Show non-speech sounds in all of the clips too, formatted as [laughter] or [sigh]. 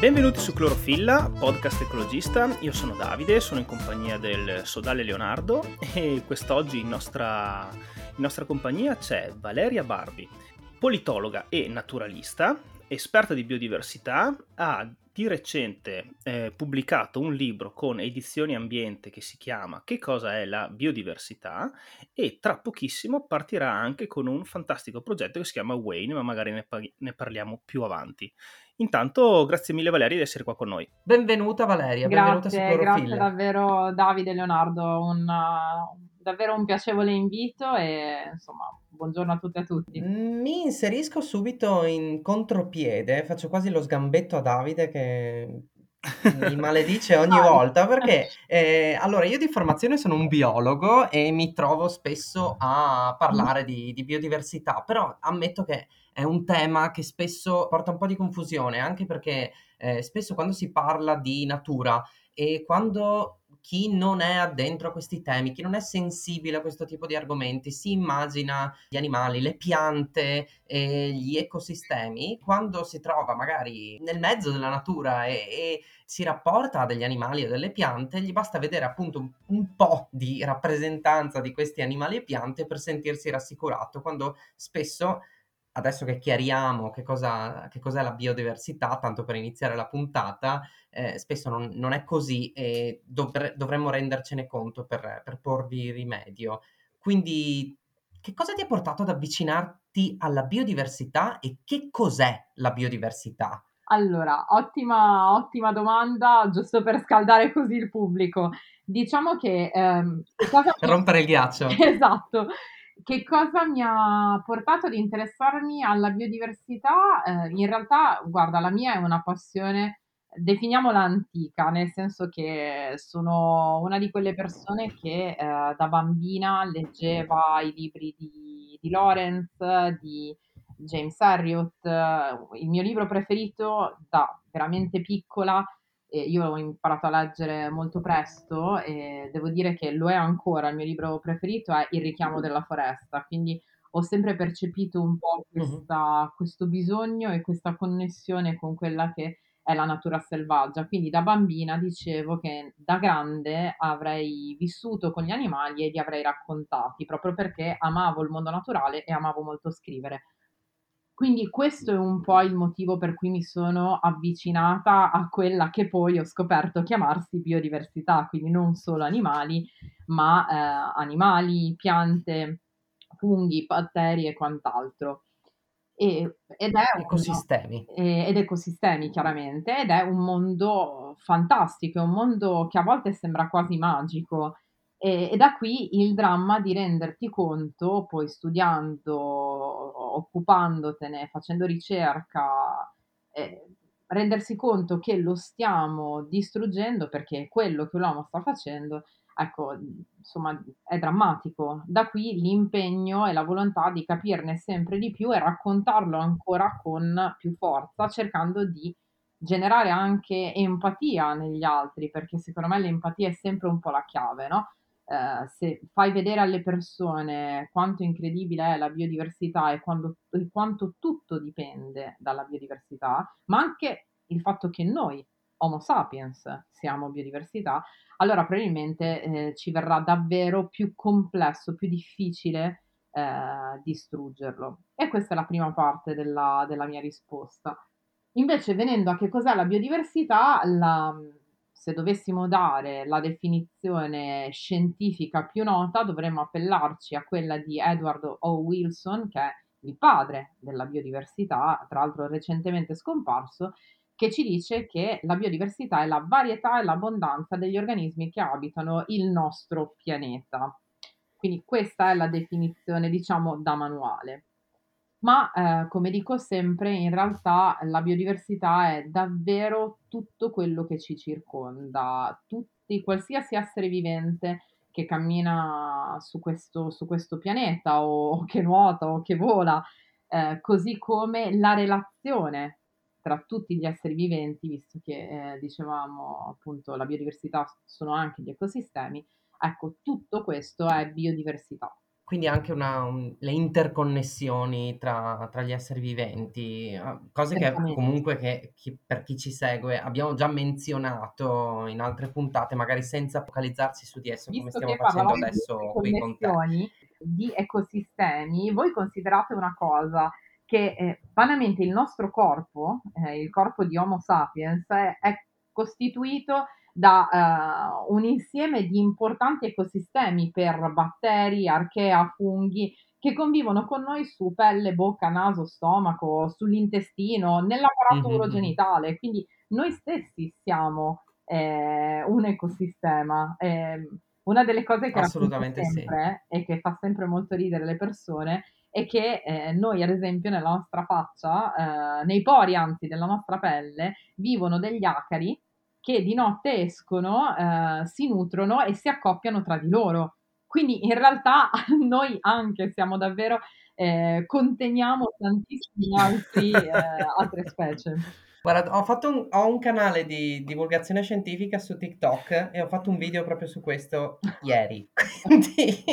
Benvenuti su Clorofilla, podcast ecologista. Io sono Davide, sono in compagnia del Sodale Leonardo e quest'oggi in nostra, in nostra compagnia c'è Valeria Barbi, politologa e naturalista, esperta di biodiversità, ha di recente eh, pubblicato un libro con Edizioni Ambiente che si chiama Che cosa è la biodiversità e tra pochissimo partirà anche con un fantastico progetto che si chiama Wayne, ma magari ne, par- ne parliamo più avanti. Intanto, grazie mille Valeria di essere qua con noi. Benvenuta Valeria, grazie, benvenuta Grazie davvero Davide Leonardo, un, uh, davvero un piacevole invito e insomma buongiorno a tutti e a tutti. Mi inserisco subito in contropiede, faccio quasi lo sgambetto a Davide che mi maledice ogni volta perché [laughs] eh, allora io di formazione sono un biologo e mi trovo spesso a parlare di, di, biodiversità, però ammetto che è un tema che spesso porta un po' di confusione, anche perché eh, spesso quando si parla di natura e quando chi non è addentro a questi temi, chi non è sensibile a questo tipo di argomenti, si immagina gli animali, le piante, e gli ecosistemi, quando si trova magari nel mezzo della natura e, e si rapporta a degli animali o delle piante, gli basta vedere appunto un, un po' di rappresentanza di questi animali e piante per sentirsi rassicurato, quando spesso adesso che chiariamo che, cosa, che cos'è la biodiversità, tanto per iniziare la puntata, eh, spesso non, non, è così e dovre, dovremmo rendercene conto per, per porvi rimedio. Quindi, che cosa ti ha portato ad avvicinarti alla biodiversità e che cos'è la biodiversità? Allora, ottima, ottima domanda, giusto per scaldare così il pubblico. Diciamo che... Ehm, cosa... [laughs] Rompere il ghiaccio. [laughs] esatto che cosa mi ha portato ad interessarmi alla biodiversità? Eh, in realtà, guarda, la mia è una passione, definiamola antica, nel senso che sono una di quelle persone che eh, da bambina leggeva i libri di, di Lawrence, di James Herriot. Il mio libro preferito da veramente piccola e io ho imparato a leggere molto presto e devo dire che lo è ancora, il mio libro preferito è Il richiamo della foresta, quindi ho sempre percepito un po' questa, questo bisogno e questa connessione con quella che è la natura selvaggia. Quindi da bambina dicevo che da grande avrei vissuto con gli animali e li avrei raccontati, proprio perché amavo il mondo naturale e amavo molto scrivere. Quindi questo è un po' il motivo per cui mi sono avvicinata a quella che poi ho scoperto chiamarsi biodiversità, quindi non solo animali, ma eh, animali, piante, funghi, batteri e quant'altro. E, ed è ecosistemi. Un, ed ecosistemi, chiaramente, ed è un mondo fantastico, è un mondo che a volte sembra quasi magico. E, e, da qui il dramma di renderti conto, poi studiando, occupandotene, facendo ricerca, eh, rendersi conto che lo stiamo distruggendo perché quello che l'uomo sta facendo, ecco, insomma, è drammatico. Da qui l'impegno e la volontà di capirne sempre di più e raccontarlo ancora con più forza, cercando di generare anche empatia negli altri, perché secondo me l'empatia è sempre un po' la chiave, no? Eh, se fai vedere alle persone quanto incredibile è la biodiversità e, quando, e quanto tutto dipende dalla biodiversità, ma anche il fatto che noi, Homo sapiens, siamo biodiversità, allora probabilmente eh, ci verrà davvero più complesso, più difficile eh, distruggerlo. E questa è la prima parte della, della mia risposta. Invece, venendo a che cos'è la biodiversità, la, se dovessimo dare la definizione scientifica più nota, dovremmo appellarci a quella di Edward O. Wilson, che è il padre della biodiversità, tra l'altro recentemente scomparso, che ci dice che la biodiversità è la varietà e l'abbondanza degli organismi che abitano il nostro pianeta. Quindi questa è la definizione, diciamo, da manuale. Ma, ehm, come dico sempre, in realtà la biodiversità è davvero tutto quello che ci circonda, tutti qualsiasi essere vivente che cammina su questo su questo pianeta o che nuota o che vola, ehm, così come la relazione tra tutti gli esseri viventi, visto che, ehm, dicevamo appunto la biodiversità sono anche gli ecosistemi, ecco tutto questo è biodiversità. Quindi anche una, un, le interconnessioni tra, tra, gli esseri viventi, ah, cose che comunque che, chi, per chi ci segue abbiamo già menzionato in altre puntate, magari senza focalizzarsi su di esso Visto come stiamo facendo adesso qui con te. Di ecosistemi, voi considerate una cosa che eh, banalmente il nostro corpo, eh, il corpo di Homo sapiens, è, è costituito da uh, un insieme di importanti ecosistemi per batteri, archea, funghi che convivono con noi su pelle, bocca, naso, stomaco, sull'intestino, nell'apparato mm-hmm. urogenitale. Quindi noi stessi siamo eh, un ecosistema. Eh, una delle cose che Assolutamente sempre sì. e che fa sempre molto ridere le persone è che eh, noi, ad esempio, nella nostra faccia, eh, nei pori anzi della nostra pelle, vivono degli acari che di notte escono, eh, si nutrono e si accoppiano tra di loro. Quindi in realtà [laughs] noi anche siamo davvero, eh, conteniamo tantissime eh, altre specie. Guarda, ho un, ho un canale di divulgazione scientifica su TikTok e ho fatto un video proprio su questo ieri. [laughs] Quindi,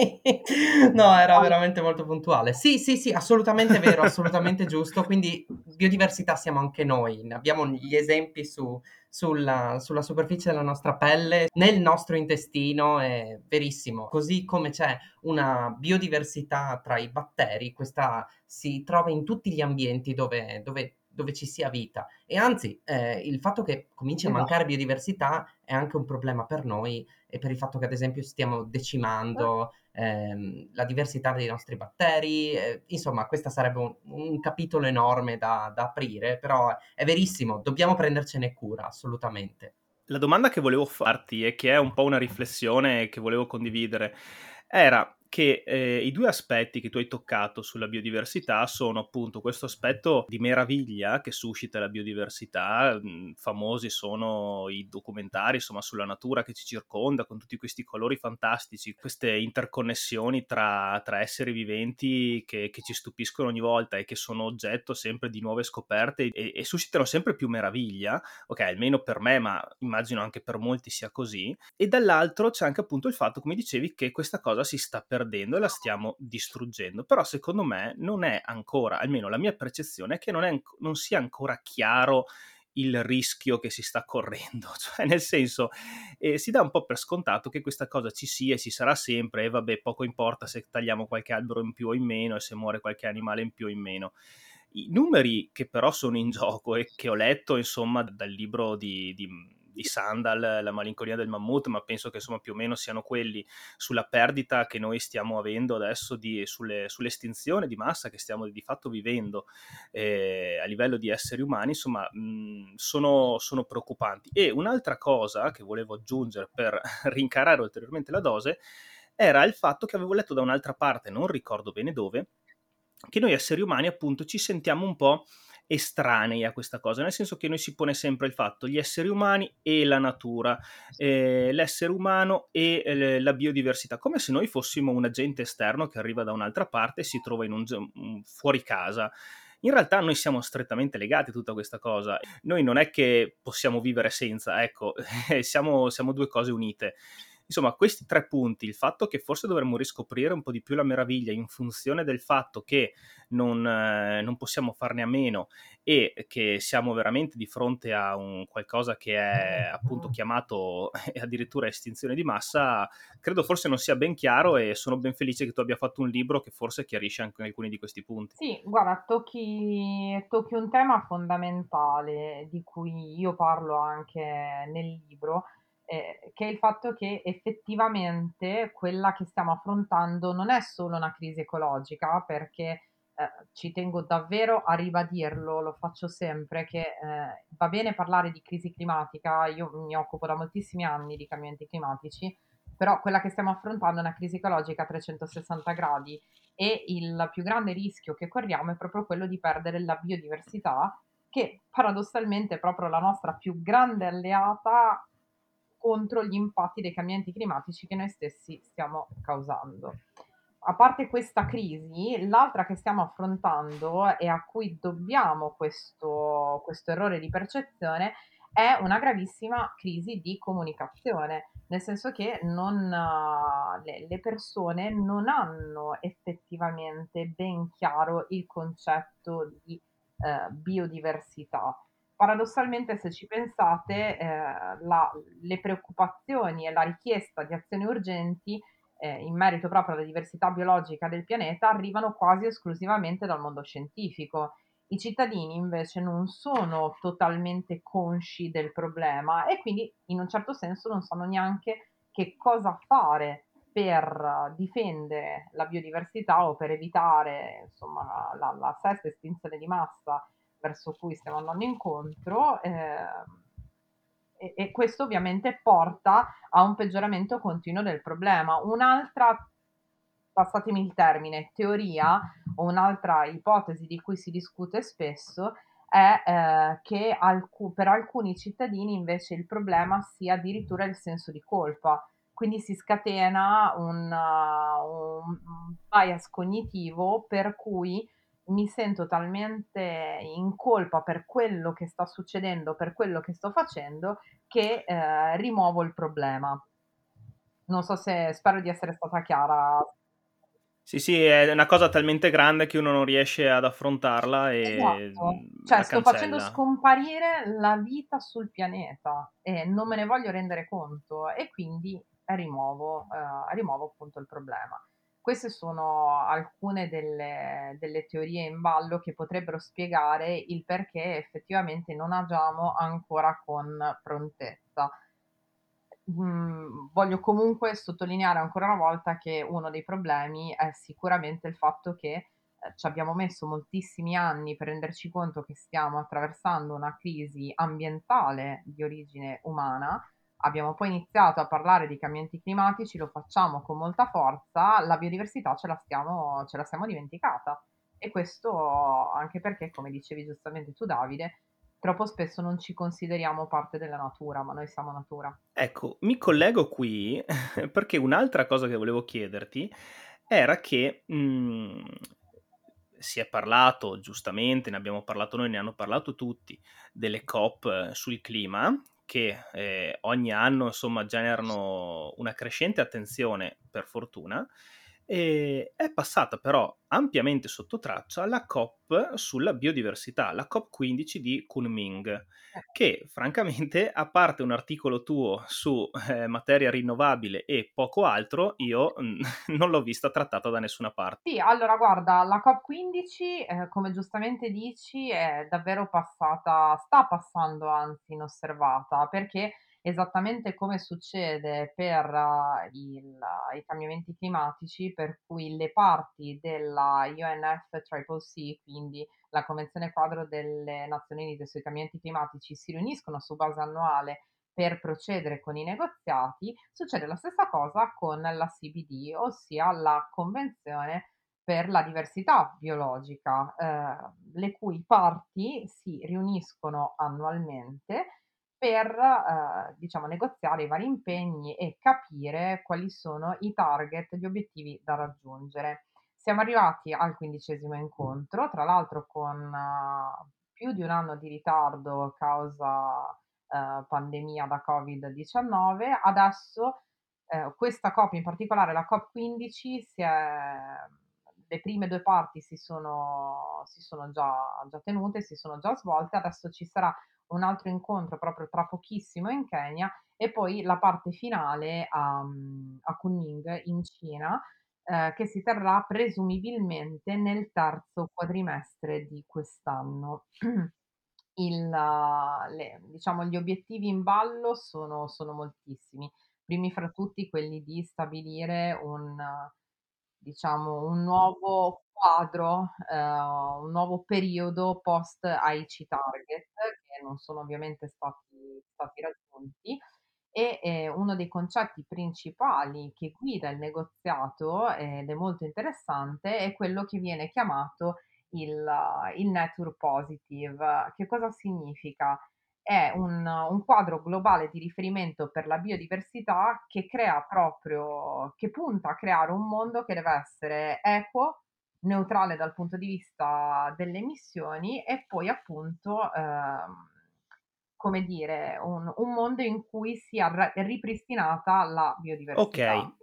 no, era veramente molto puntuale. Sì, sì, sì, assolutamente vero, assolutamente giusto. Quindi, biodiversità siamo anche noi. Abbiamo gli esempi su, sulla, sulla, superficie della nostra pelle, nel nostro intestino, è verissimo. Così come c'è una biodiversità tra i batteri, questa si trova in tutti gli ambienti dove, dove dove ci sia vita. E anzi, eh, il fatto che cominci a esatto. mancare biodiversità è anche un problema per noi e per il fatto che, ad esempio, stiamo decimando ehm, la diversità dei nostri batteri. Eh, insomma, questo sarebbe un, un capitolo enorme da, da aprire, però è verissimo, dobbiamo prendercene cura, assolutamente. La domanda che volevo farti e che è un po' una riflessione che volevo condividere era che eh, i due aspetti che tu hai toccato sulla biodiversità sono appunto questo aspetto di meraviglia che suscita la biodiversità, mh, famosi sono i documentari insomma sulla natura che ci circonda con tutti questi colori fantastici, queste interconnessioni tra, tra esseri viventi che, che, ci stupiscono ogni volta e che sono oggetto sempre di nuove scoperte e, e suscitano sempre più meraviglia, ok almeno per me ma immagino anche per molti sia così, e dall'altro c'è anche appunto il fatto come dicevi che questa cosa si sta per perdendo e la stiamo distruggendo. Però secondo me non è ancora, almeno la mia percezione è che non, è, non sia ancora chiaro il rischio che si sta correndo, [laughs] cioè nel senso eh, si dà un po' per scontato che questa cosa ci sia e ci sarà sempre e vabbè poco importa se tagliamo qualche albero in più o in meno e se muore qualche animale in più o in meno. I numeri che però sono in gioco e che ho letto insomma dal libro di, di di Sandal, La malinconia del mammut, ma penso che insomma più o meno siano quelli sulla perdita che noi stiamo avendo adesso, di, sulle, sull'estinzione di massa che stiamo di fatto vivendo eh, a livello di esseri umani, insomma mh, sono, sono preoccupanti. E un'altra cosa che volevo aggiungere per [laughs] rincarare ulteriormente la dose era il fatto che avevo letto da un'altra parte, non ricordo bene dove, che noi esseri umani appunto ci sentiamo un po' estranei a questa cosa, nel senso che noi si pone sempre il fatto gli esseri umani e la natura, eh, l'essere umano e eh, la biodiversità, come se noi fossimo un agente esterno che arriva da un'altra parte e si trova in un, un fuori casa. In realtà noi siamo strettamente legati a tutta questa cosa. Noi non è che possiamo vivere senza, ecco, [laughs] siamo, siamo due cose unite. Insomma, questi tre punti, il fatto che forse dovremmo riscoprire un po' di più la meraviglia in funzione del fatto che non, eh, non possiamo farne a meno e che siamo veramente di fronte a un qualcosa che è appunto chiamato [laughs] addirittura estinzione di massa, credo forse non sia ben chiaro e sono ben felice che tu abbia fatto un libro che forse chiarisce anche alcuni di questi punti. Sì, guarda, tocchi, tocchi un tema fondamentale di cui io parlo anche nel libro eh, che è il fatto che effettivamente quella che stiamo affrontando non è solo una crisi ecologica, perché eh, ci tengo davvero a ribadirlo, lo faccio sempre, che eh, va bene parlare di crisi climatica, io mi occupo da moltissimi anni di cambiamenti climatici, però quella che stiamo affrontando è una crisi ecologica a 360 gradi e il più grande rischio che corriamo è proprio quello di perdere la biodiversità, che paradossalmente è proprio la nostra più grande alleata contro gli impatti dei cambiamenti climatici che noi stessi stiamo causando. A parte questa crisi, l'altra che stiamo affrontando e a cui dobbiamo questo, questo errore di percezione è una gravissima crisi di comunicazione, nel senso che non le le persone non hanno effettivamente ben chiaro il concetto di, ehm, biodiversità. Paradossalmente se ci pensate, ehm, la le preoccupazioni e la richiesta di azioni urgenti, ehm, in merito proprio alla diversità biologica del pianeta, arrivano quasi esclusivamente dal mondo scientifico. I cittadini invece non sono totalmente consci del problema e quindi in un certo senso non sanno neanche che cosa fare per difendere la biodiversità o per evitare insomma la la sesta estinzione di massa verso cui stiamo andando incontro, ehm, e e questo ovviamente porta a un peggioramento continuo del problema. Un'altra, passatemi il termine, teoria o un'altra ipotesi di cui si discute spesso è, ehm, che alcu per alcuni cittadini invece il problema sia addirittura il senso di colpa. Quindi si scatena un un un bias cognitivo per cui mi sento talmente in colpa per quello che sta succedendo, per quello che sto facendo, che, ehm, rimuovo il problema. Non so se spero di essere stata chiara. Sì, sì, è una cosa talmente grande che uno non riesce ad affrontarla e, Esatto, cioè sto facendo scomparire la vita sul pianeta e non me ne voglio rendere conto e quindi rimuovo ehm, rimuovo appunto il problema. Queste sono alcune delle delle teorie in ballo che potrebbero spiegare il perché effettivamente non agiamo ancora con prontezza. Mhmm, voglio comunque sottolineare ancora una volta che uno dei problemi è sicuramente il fatto che, ehm, c'abbiamo messo moltissimi anni per renderci conto che stiamo attraversando una crisi ambientale di origine umana. Abbiamo poi iniziato a parlare di cambiamenti climatici, lo facciamo con molta forza, la biodiversità ce la stiamo ce la siamo dimenticata. E questo anche perché, come dicevi giustamente tu Davide, troppo spesso non ci consideriamo parte della natura, ma noi siamo natura. Ecco, mi collego qui [laughs] perché un'altra cosa che volevo chiederti era che, mhmm, si è parlato giustamente, ne abbiamo parlato noi, ne hanno parlato tutti, delle COP sul clima che, ehm, ogni anno insomma generano una crescente attenzione, per fortuna, e è passata però ampiamente sotto traccia la COP sulla biodiversità, la COP 15 di Kunming, Eh. che francamente, a parte un articolo tuo su, ehm, materia rinnovabile e poco altro, io, mhmm, [laughs] non l'ho vista trattata da nessuna parte. Sì, allora guarda, la COP 15, ehm, come giustamente dici, è davvero passata sta passando anzi inosservata, perché esattamente come succede per il i cambiamenti climatici, per cui le parti della UNFCCC, quindi la Convenzione quadro delle Nazioni Unite sui cambiamenti climatici, si riuniscono su base annuale per procedere con i negoziati, succede la stessa cosa con la CBD, ossia la Convenzione per la diversità biologica, ehm, le cui parti si riuniscono annualmente per, ehm, diciamo negoziare i vari impegni e capire quali sono i target, gli obiettivi da raggiungere. Siamo arrivati al quindicesimo incontro, tra l'altro con più di 1 anno di ritardo causa, ehm, pandemia da Covid-19. Adesso, ehm, questa COP, in particolare la COP 15, si è le prime 2 parti si sono si sono già già tenute, si sono già svolte, adesso ci sarà un altro incontro proprio tra pochissimo in Kenya e poi la parte finale a mhmm, a Kunming in Cina, ehm, che si terrà presumibilmente nel terzo quadrimestre di quest'anno. [clears throat] Il le diciamo gli obiettivi in ballo sono sono moltissimi. Primi fra tutti quelli di stabilire un diciamo un nuovo quadro, ehm, un nuovo periodo post Aichi target, non sono ovviamente stati stati raggiunti e, ehm, uno dei concetti principali che guida il negoziato, ed è molto interessante, è quello che viene chiamato il il nature positive. Che cosa significa? È un un quadro globale di riferimento per la biodiversità che crea proprio che punta a creare un mondo che deve essere equo, neutrale dal punto di vista delle emissioni e poi appunto, ehm, come dire, un, un mondo in cui sia ripristinata la biodiversità. Ok,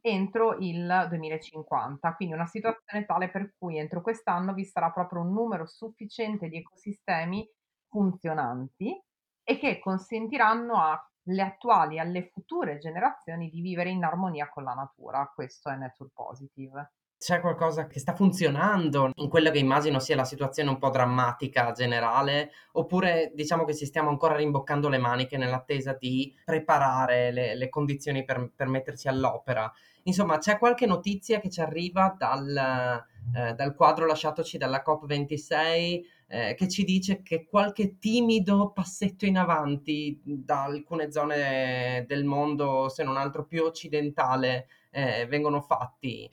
entro il 2050, quindi una situazione tale per cui entro quest'anno vi sarà proprio un numero sufficiente di ecosistemi funzionanti e che consentiranno alle attuali e alle future generazioni di vivere in armonia con la natura. Questo è Nature Positive. C'è qualcosa che sta funzionando in quella che immagino sia la situazione un po' drammatica generale, oppure diciamo che ci stiamo ancora rimboccando le maniche nell'attesa di preparare le, le condizioni per, per metterci all'opera? Insomma, c'è qualche notizia che ci arriva dal, eh, dal quadro lasciatoci dalla COP26 eh, che ci dice che qualche timido passetto in avanti da alcune zone del mondo, se non altro più occidentale, eh, vengono fatti.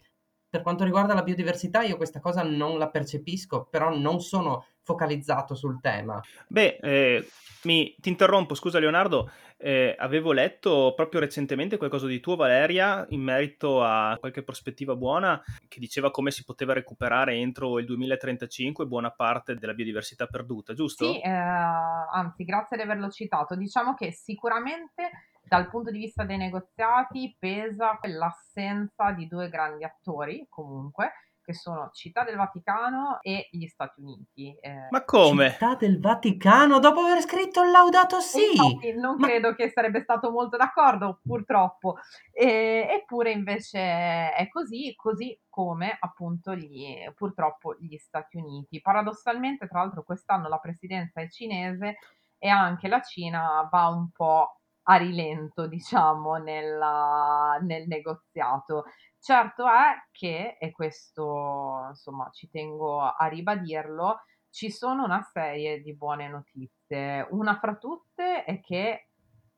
Per quanto riguarda la biodiversità, io questa cosa non la percepisco, però non sono focalizzato sul tema. Beh, eh, mi, ti interrompo, scusa Leonardo, eh, avevo letto proprio recentemente qualcosa di tuo Valeria in merito a qualche prospettiva buona che diceva come si poteva recuperare entro il 2035 buona parte della biodiversità perduta, giusto? Sì, eh, anzi, grazie di averlo citato. Diciamo che sicuramente dal punto di vista dei negoziati pesa l'assenza di due grandi attori, comunque, che sono Città del Vaticano e gli Stati Uniti. Eh, Ma come? Città del Vaticano dopo aver scritto il laudato sì? Infatti, non Ma... credo che sarebbe stato molto d'accordo, purtroppo. E, eppure invece è così, così come appunto gli, purtroppo gli Stati Uniti. Paradossalmente, tra l'altro, quest'anno la presidenza è cinese e anche la Cina va un po' a rilento, diciamo, nella, nel negoziato. Certo è che, e questo insomma ci tengo a ribadirlo, ci sono una serie di buone notizie. Una fra tutte è che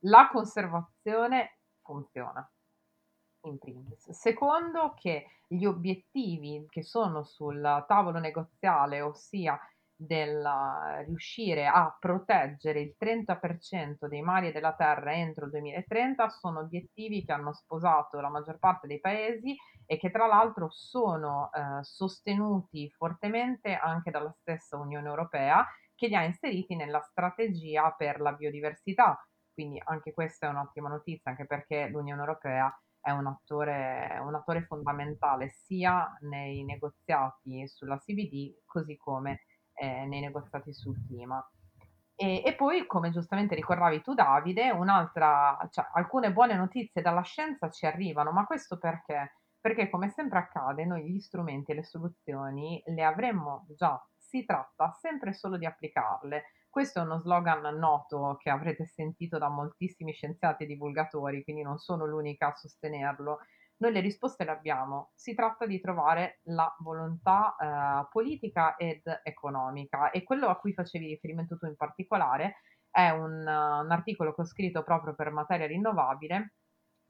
la conservazione funziona, in primis. Secondo, che gli obiettivi che sono sul tavolo negoziale, ossia del riuscire a proteggere il 30% dei mari e della terra entro il 2030 sono obiettivi che hanno sposato la maggior parte dei paesi e che tra l'altro sono eh, sostenuti fortemente anche dalla stessa Unione Europea che li ha inseriti nella strategia per la biodiversità. Quindi anche questa è un'ottima notizia, anche perché l'Unione Europea è un attore, un attore fondamentale sia nei negoziati sulla CBD così come eh, nei negoziati sul clima. E, e, poi, come giustamente ricordavi tu, Davide, cioè, alcune buone notizie dalla scienza ci arrivano, ma questo perché? Perché, come sempre accade, noi gli strumenti e le soluzioni le avremmo già, si tratta sempre solo di applicarle. Questo è uno slogan noto che avrete sentito da moltissimi scienziati e divulgatori, quindi non sono l'unica a sostenerlo noi le risposte le abbiamo, si tratta di trovare la volontà eh, politica ed economica. E quello a cui facevi riferimento tu in particolare è un, uh, un articolo che ho scritto proprio per materia rinnovabile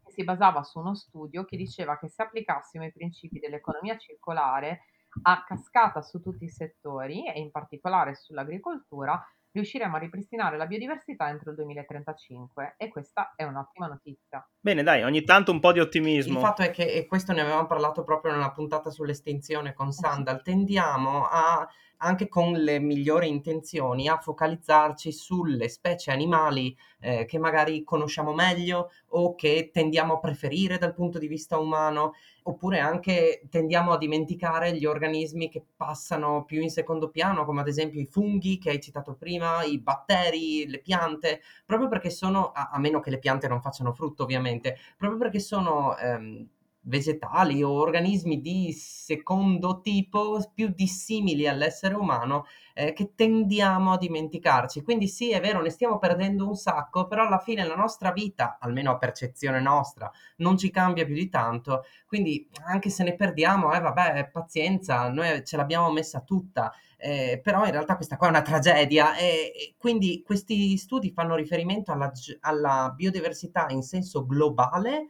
che si basava su uno studio che diceva che se applicassimo i principi dell'economia circolare a cascata su tutti i settori e in particolare sull'agricoltura, riusciremo a ripristinare la biodiversità entro il 2035 e questa è un'ottima notizia. Bene, dai, ogni tanto un po' di ottimismo. Il fatto è che, e questo ne avevamo parlato proprio nella puntata sull'estinzione con Sandal, tendiamo a anche con le migliori intenzioni, a focalizzarci sulle specie animali eh, che magari conosciamo meglio o che tendiamo a preferire dal punto di vista umano, oppure anche tendiamo a dimenticare gli organismi che passano più in secondo piano, come ad esempio i funghi che hai citato prima, i batteri, le piante, proprio perché sono, a, a meno che le piante non facciano frutto ovviamente, proprio perché sono... Ehm, vegetali o organismi di secondo tipo più dissimili all'essere umano eh, che tendiamo a dimenticarci. Quindi sì, è vero, ne stiamo perdendo un sacco, però alla fine la nostra vita, almeno a percezione nostra, non ci cambia più di tanto. Quindi anche se ne perdiamo, eh vabbè, pazienza, noi ce l'abbiamo messa tutta. Eh, però in realtà questa qua è una tragedia e, quindi questi studi fanno riferimento alla, alla biodiversità in senso globale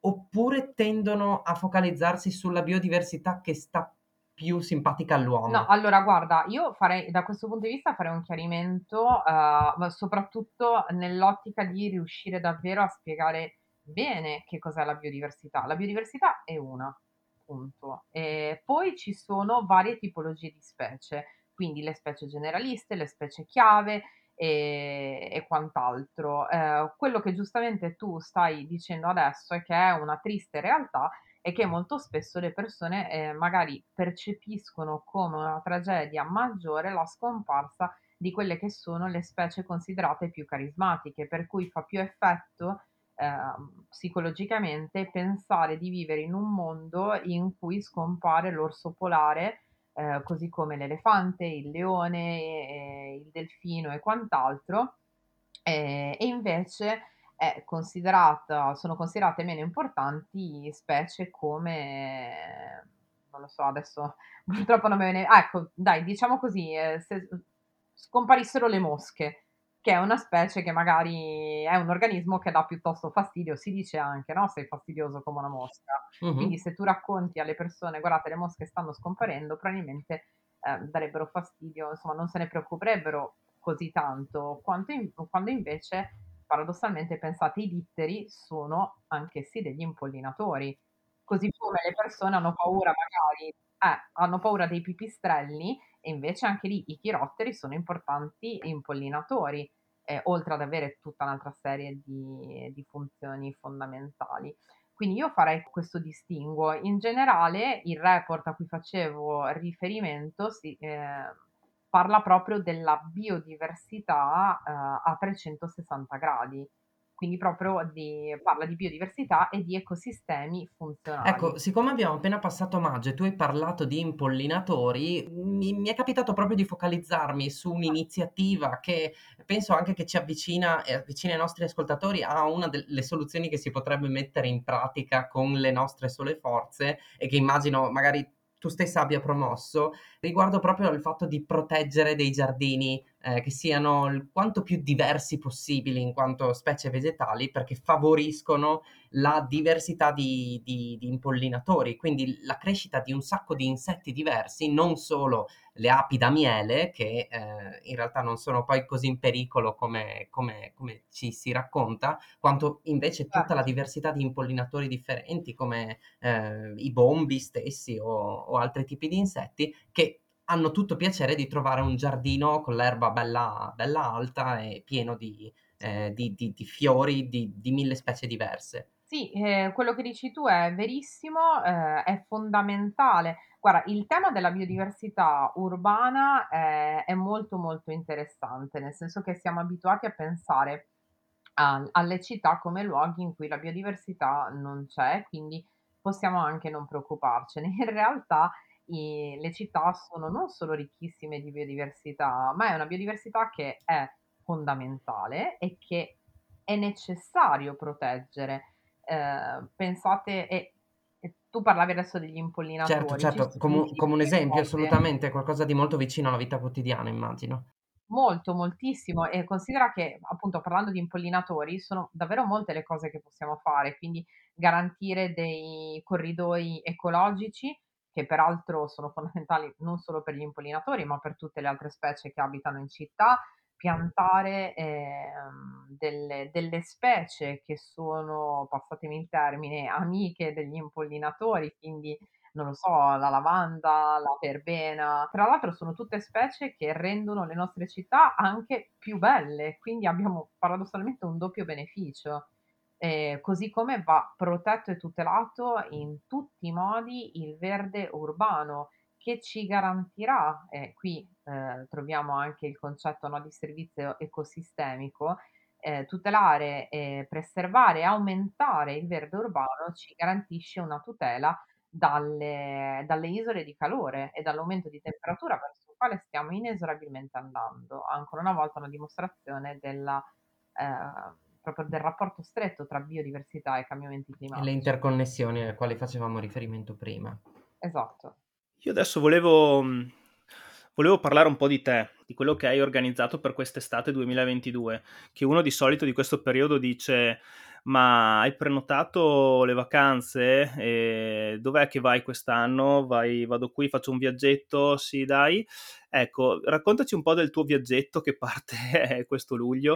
oppure tendono a focalizzarsi sulla biodiversità che sta più simpatica all'uomo? No, allora guarda, io farei da questo punto di vista farei un chiarimento, uh, soprattutto nell'ottica di riuscire davvero a spiegare bene che cos'è la biodiversità. La biodiversità è una, punto. E poi ci sono varie tipologie di specie, quindi le specie generaliste, le specie chiave e, e quant'altro. Eh, quello che giustamente tu stai dicendo adesso è che è una triste realtà e che molto spesso le persone eh, magari percepiscono come una tragedia maggiore la scomparsa di quelle che sono le specie considerate più carismatiche, per cui fa più effetto eh, psicologicamente pensare di vivere in un mondo in cui scompare l'orso polare eh, così come l'elefante, il leone, eh, il delfino e quant'altro, eh, e invece considerata, sono considerate meno importanti specie come, non lo so, adesso [laughs] purtroppo non me ne... Ecco, dai, diciamo così, eh, se scomparissero le mosche, che è una specie che magari è un organismo che dà piuttosto fastidio, si dice anche, no? Sei fastidioso come una mosca. Uh-huh. Quindi se tu racconti alle persone, guardate, le mosche stanno scomparendo, probabilmente eh, darebbero fastidio, insomma, non se ne preoccuperebbero così tanto, in, quando invece, paradossalmente, pensate, i ditteri sono anch'essi degli impollinatori. Così come le persone hanno paura magari, eh, hanno paura dei pipistrelli, e invece anche lì i chirotteri sono importanti impollinatori, eh, oltre ad avere tutta un'altra serie di, di funzioni fondamentali. Quindi io farei questo distinguo. In generale, il report a cui facevo riferimento si, eh, parla proprio della biodiversità eh, a 360 gradi quindi proprio di, parla di biodiversità e di ecosistemi funzionali. Ecco, siccome abbiamo appena passato maggio e tu hai parlato di impollinatori, mi, mi è capitato proprio di focalizzarmi su un'iniziativa che penso anche che ci avvicina e avvicina i nostri ascoltatori a una delle soluzioni che si potrebbe mettere in pratica con le nostre sole forze e che immagino magari tu stessa abbia promosso riguardo proprio al fatto di proteggere dei giardini eh, che siano il quanto più diversi possibili in quanto specie vegetali perché favoriscono la diversità di, di, di impollinatori, quindi la crescita di un sacco di insetti diversi, non solo le api da miele che eh, in realtà non sono poi così in pericolo come, come, come, ci si racconta, quanto invece tutta la certo. diversità di impollinatori differenti come eh, i bombi stessi o, o altri tipi di insetti che hanno tutto piacere di trovare un giardino con l'erba bella, bella alta e pieno di, eh, di, di, di fiori di, mille specie diverse. Sì, eh, quello che dici tu è verissimo, eh, è fondamentale. Guarda, il tema della biodiversità urbana è, è molto molto interessante, nel senso che siamo abituati a pensare a, alle città come luoghi in cui la biodiversità non c'è, quindi possiamo anche non preoccuparcene. In realtà i, le città sono non solo ricchissime di biodiversità, ma è una biodiversità che è fondamentale e che è necessario proteggere. Eh, pensate, e, e, tu parlavi adesso degli impollinatori. Certo, certo, come, come un esempio, assolutamente, qualcosa di molto vicino alla vita quotidiana, immagino. Molto, moltissimo e considera che appunto parlando di impollinatori sono davvero molte le cose che possiamo fare, quindi garantire dei corridoi ecologici, che peraltro sono fondamentali non solo per gli impollinatori, ma per tutte le altre specie che abitano in città, piantare eh, delle, delle, specie che sono, passatemi il termine, amiche degli impollinatori, quindi non lo so, la lavanda, la verbena. Tra l'altro sono tutte specie che rendono le nostre città anche più belle, quindi abbiamo paradossalmente un doppio beneficio eh, così come va protetto e tutelato in tutti i modi il verde urbano che ci garantirà, e qui eh, troviamo anche il concetto no, di servizio ecosistemico, eh, tutelare, eh, preservare e aumentare il verde urbano ci garantisce una tutela dalle, dalle, isole di calore e dall'aumento di temperatura verso il quale stiamo inesorabilmente andando. Ancora una volta una dimostrazione della eh, proprio del rapporto stretto tra biodiversità e cambiamenti climatici. E le interconnessioni alle quali facevamo riferimento prima. Esatto. Io adesso volevo, volevo parlare un po' di te, di quello che hai organizzato per quest'estate 2022, che uno di solito di questo periodo dice ma hai prenotato le vacanze? E dov'è che vai quest'anno? Vai, vado qui, faccio un viaggetto? Sì, dai. Ecco, raccontaci un po' del tuo viaggetto che [laughs] parte questo luglio.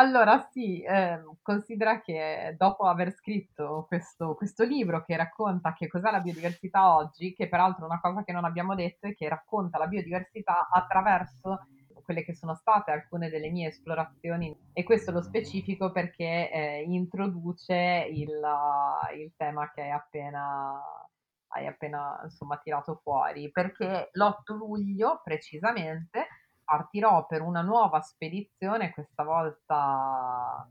Allora sì, ehm, considera che dopo aver scritto questo questo libro che racconta che cos'è la biodiversità oggi, che peraltro una cosa che non abbiamo detto è che racconta la biodiversità attraverso quelle che sono state alcune delle mie esplorazioni. E questo lo specifico perché eh, introduce il, il, tema che hai appena, hai appena insomma, tirato fuori, perché l'8 luglio precisamente partirò per una nuova spedizione, questa volta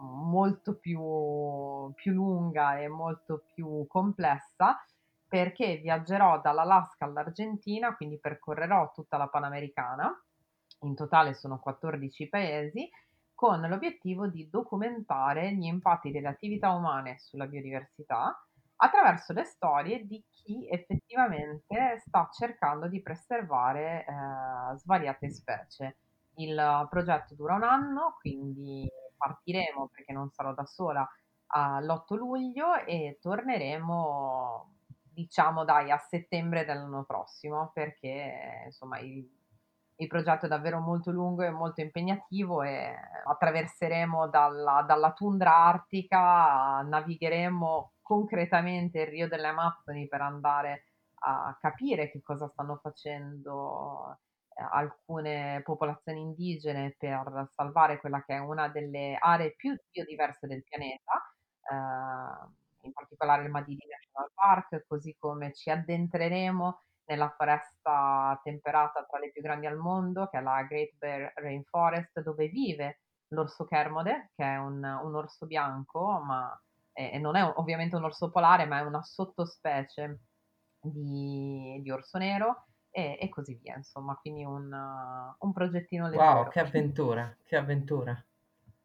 molto più, più lunga e molto più complessa, perché viaggerò dall'Alaska all'Argentina, quindi percorrerò tutta la Panamericana, in totale sono 14 paesi, con l'obiettivo di documentare gli impatti delle attività umane sulla biodiversità attraverso le storie di chi effettivamente sta cercando di preservare eh, svariate specie. Il progetto dura un anno, quindi partiremo perché non sarò da sola all'8 luglio e torneremo diciamo dai a settembre dell'anno prossimo perché insomma il, il progetto è davvero molto lungo e molto impegnativo e attraverseremo dalla, dalla tundra artica, navigheremo concretamente il Rio delle Amazzoni per andare a capire che cosa stanno facendo eh, alcune popolazioni indigene per salvare quella che è una delle aree più biodiverse del pianeta. Eh, in particolare il Madidi National Park, così come ci addentreremo nella foresta temperata tra le più grandi al mondo, che è la Great Bear Rainforest, dove vive l'orso Kermode, che è un, un orso bianco, ma eh, non è ovviamente un orso polare, ma è una sottospecie di, di orso nero e, e, così via, insomma, quindi un, un progettino leggero. Wow, che avventura, che avventura.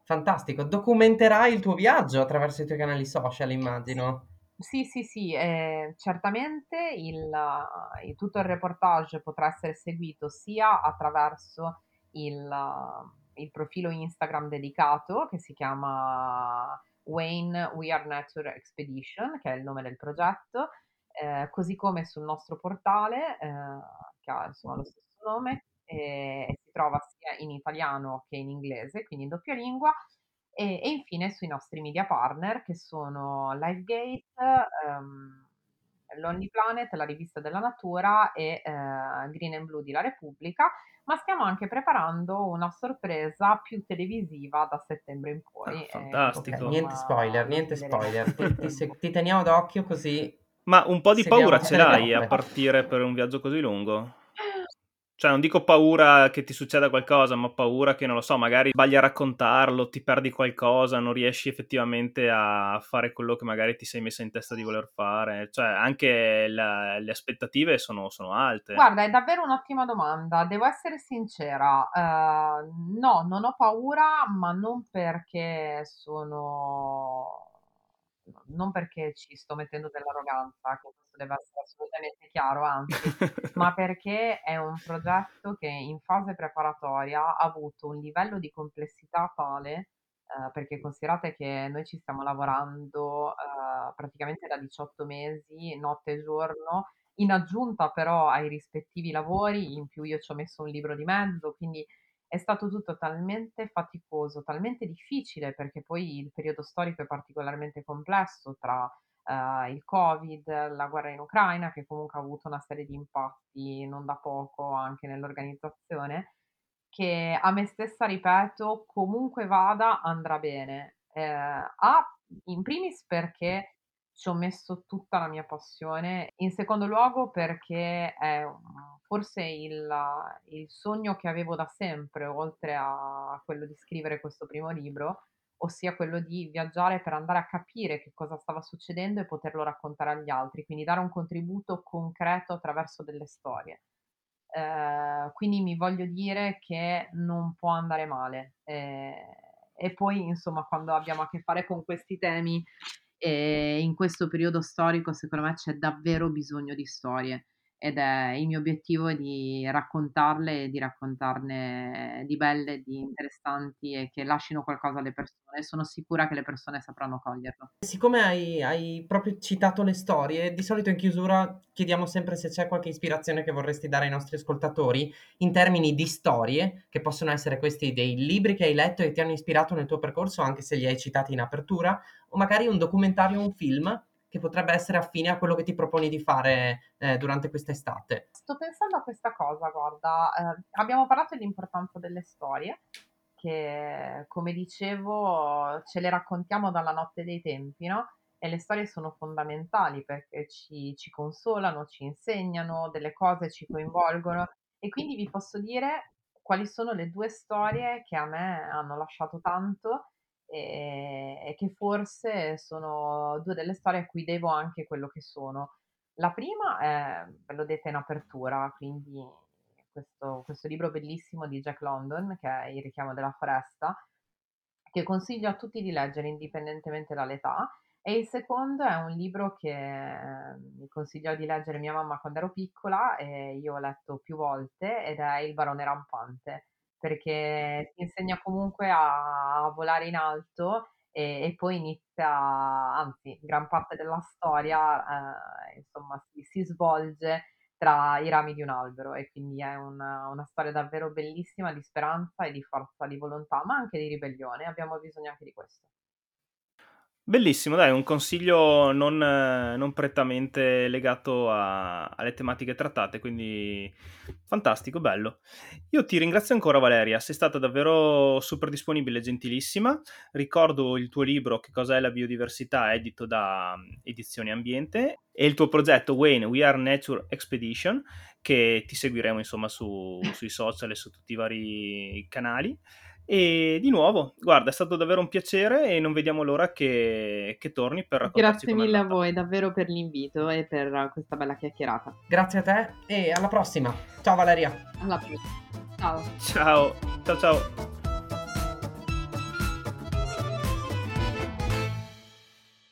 Fantastico, documenterai il tuo viaggio attraverso i tuoi canali social, immagino. Sì, sì, sì, eh, certamente il, il- tutto il reportage potrà essere seguito sia attraverso il, il profilo Instagram dedicato che si chiama Wayne We Are Nature Expedition, che è il nome del progetto, eh, così come sul nostro portale, eh, che ha insomma lo stesso nome, e, e si trova sia in italiano che in inglese, quindi in doppia lingua, e, e infine sui nostri media partner che sono LiveGate, um, Lonely Planet, la rivista della natura e uh, Green and Blue di La Repubblica, ma stiamo anche preparando una sorpresa più televisiva da settembre in poi. Ah, fantastico. Okay, niente spoiler, niente spoiler. ti, ti, ti, teniamo d'occhio così. Ma un po' di paura ce l'hai a partire per un viaggio così lungo? Cioè, non dico paura che ti succeda qualcosa, ma paura che, non lo so, magari sbagli a raccontarlo, ti perdi qualcosa, non riesci effettivamente a fare quello che magari ti sei messa in testa di voler fare. Cioè, anche la, le aspettative sono, sono, alte. Guarda, è davvero un'ottima domanda. Devo essere sincera. Uh, no, non ho paura, ma non perché sono non perché ci sto mettendo dell'arroganza, che questo deve essere assolutamente chiaro, anzi, [laughs] ma perché è un progetto che in fase preparatoria ha avuto un livello di complessità tale, eh, perché considerate che noi ci stiamo lavorando eh, praticamente da 18 mesi, notte e giorno, in aggiunta però ai rispettivi lavori, in più io ci ho messo un libro di mezzo, quindi è stato tutto talmente faticoso, talmente difficile, perché poi il periodo storico è particolarmente complesso tra uh, il Covid, la guerra in Ucraina, che comunque ha avuto una serie di impatti non da poco anche nell'organizzazione, che a me stessa, ripeto, comunque vada andrà bene. Eh, a, in primis perché ci ho messo tutta la mia passione, in secondo luogo perché è forse il, il sogno che avevo da sempre, oltre a quello di scrivere questo primo libro, ossia quello di viaggiare per andare a capire che cosa stava succedendo e poterlo raccontare agli altri, quindi dare un contributo concreto attraverso delle storie. Eh, quindi mi voglio dire che non può andare male. Eh, e poi, insomma, quando abbiamo a che fare con questi temi e in questo periodo storico secondo me c'è davvero bisogno di storie ed è il mio obiettivo di raccontarle e di raccontarne di belle, di interessanti e che lasciano qualcosa alle persone. Sono sicura che le persone sapranno coglierlo. Siccome hai, hai proprio citato le storie, di solito in chiusura chiediamo sempre se c'è qualche ispirazione che vorresti dare ai nostri ascoltatori in termini di storie, che possono essere questi dei libri che hai letto e ti hanno ispirato nel tuo percorso, anche se li hai citati in apertura, o magari un documentario o un film che potrebbe essere affine a quello che ti proponi di fare eh, durante questa estate? Sto pensando a questa cosa, guarda, eh, abbiamo parlato dell'importanza delle storie, che come dicevo ce le raccontiamo dalla notte dei tempi, no? E le storie sono fondamentali perché ci, ci consolano, ci insegnano delle cose, ci coinvolgono. E quindi vi posso dire quali sono le due storie che a me hanno lasciato tanto e, e che forse sono due delle storie a cui devo anche quello che sono. La prima è, ve lo dite in apertura, quindi questo, questo libro bellissimo di Jack London, che è Il richiamo della foresta, che consiglio a tutti di leggere indipendentemente dall'età. E il secondo è un libro che eh, mi consigliò di leggere mia mamma quando ero piccola e io ho letto più volte ed è Il barone rampante perché ti insegna comunque a, a volare in alto e, e, poi inizia, anzi, gran parte della storia, eh, insomma, si, si, svolge tra i rami di un albero e quindi è una, una, storia davvero bellissima di speranza e di forza di volontà, ma anche di ribellione. Abbiamo bisogno anche di questo. Bellissimo, dai, un consiglio non, non prettamente legato a- alle tematiche trattate, quindi fantastico, bello. Io ti ringrazio ancora Valeria, sei stata davvero super disponibile gentilissima. Ricordo il tuo libro Che cos'è la biodiversità, edito da mm, Edizioni Ambiente, e il tuo progetto Wayne We Are Nature Expedition, che ti seguiremo insomma su- sui social e su tutti i vari canali. E di nuovo, guarda, è stato davvero un piacere e non vediamo l'ora che, che torni per raccontarci Grazie mille a voi davvero per l'invito e per questa bella chiacchierata. Grazie a te e alla prossima. Ciao Valeria. Alla prossima. Ciao. Ciao, ciao ciao.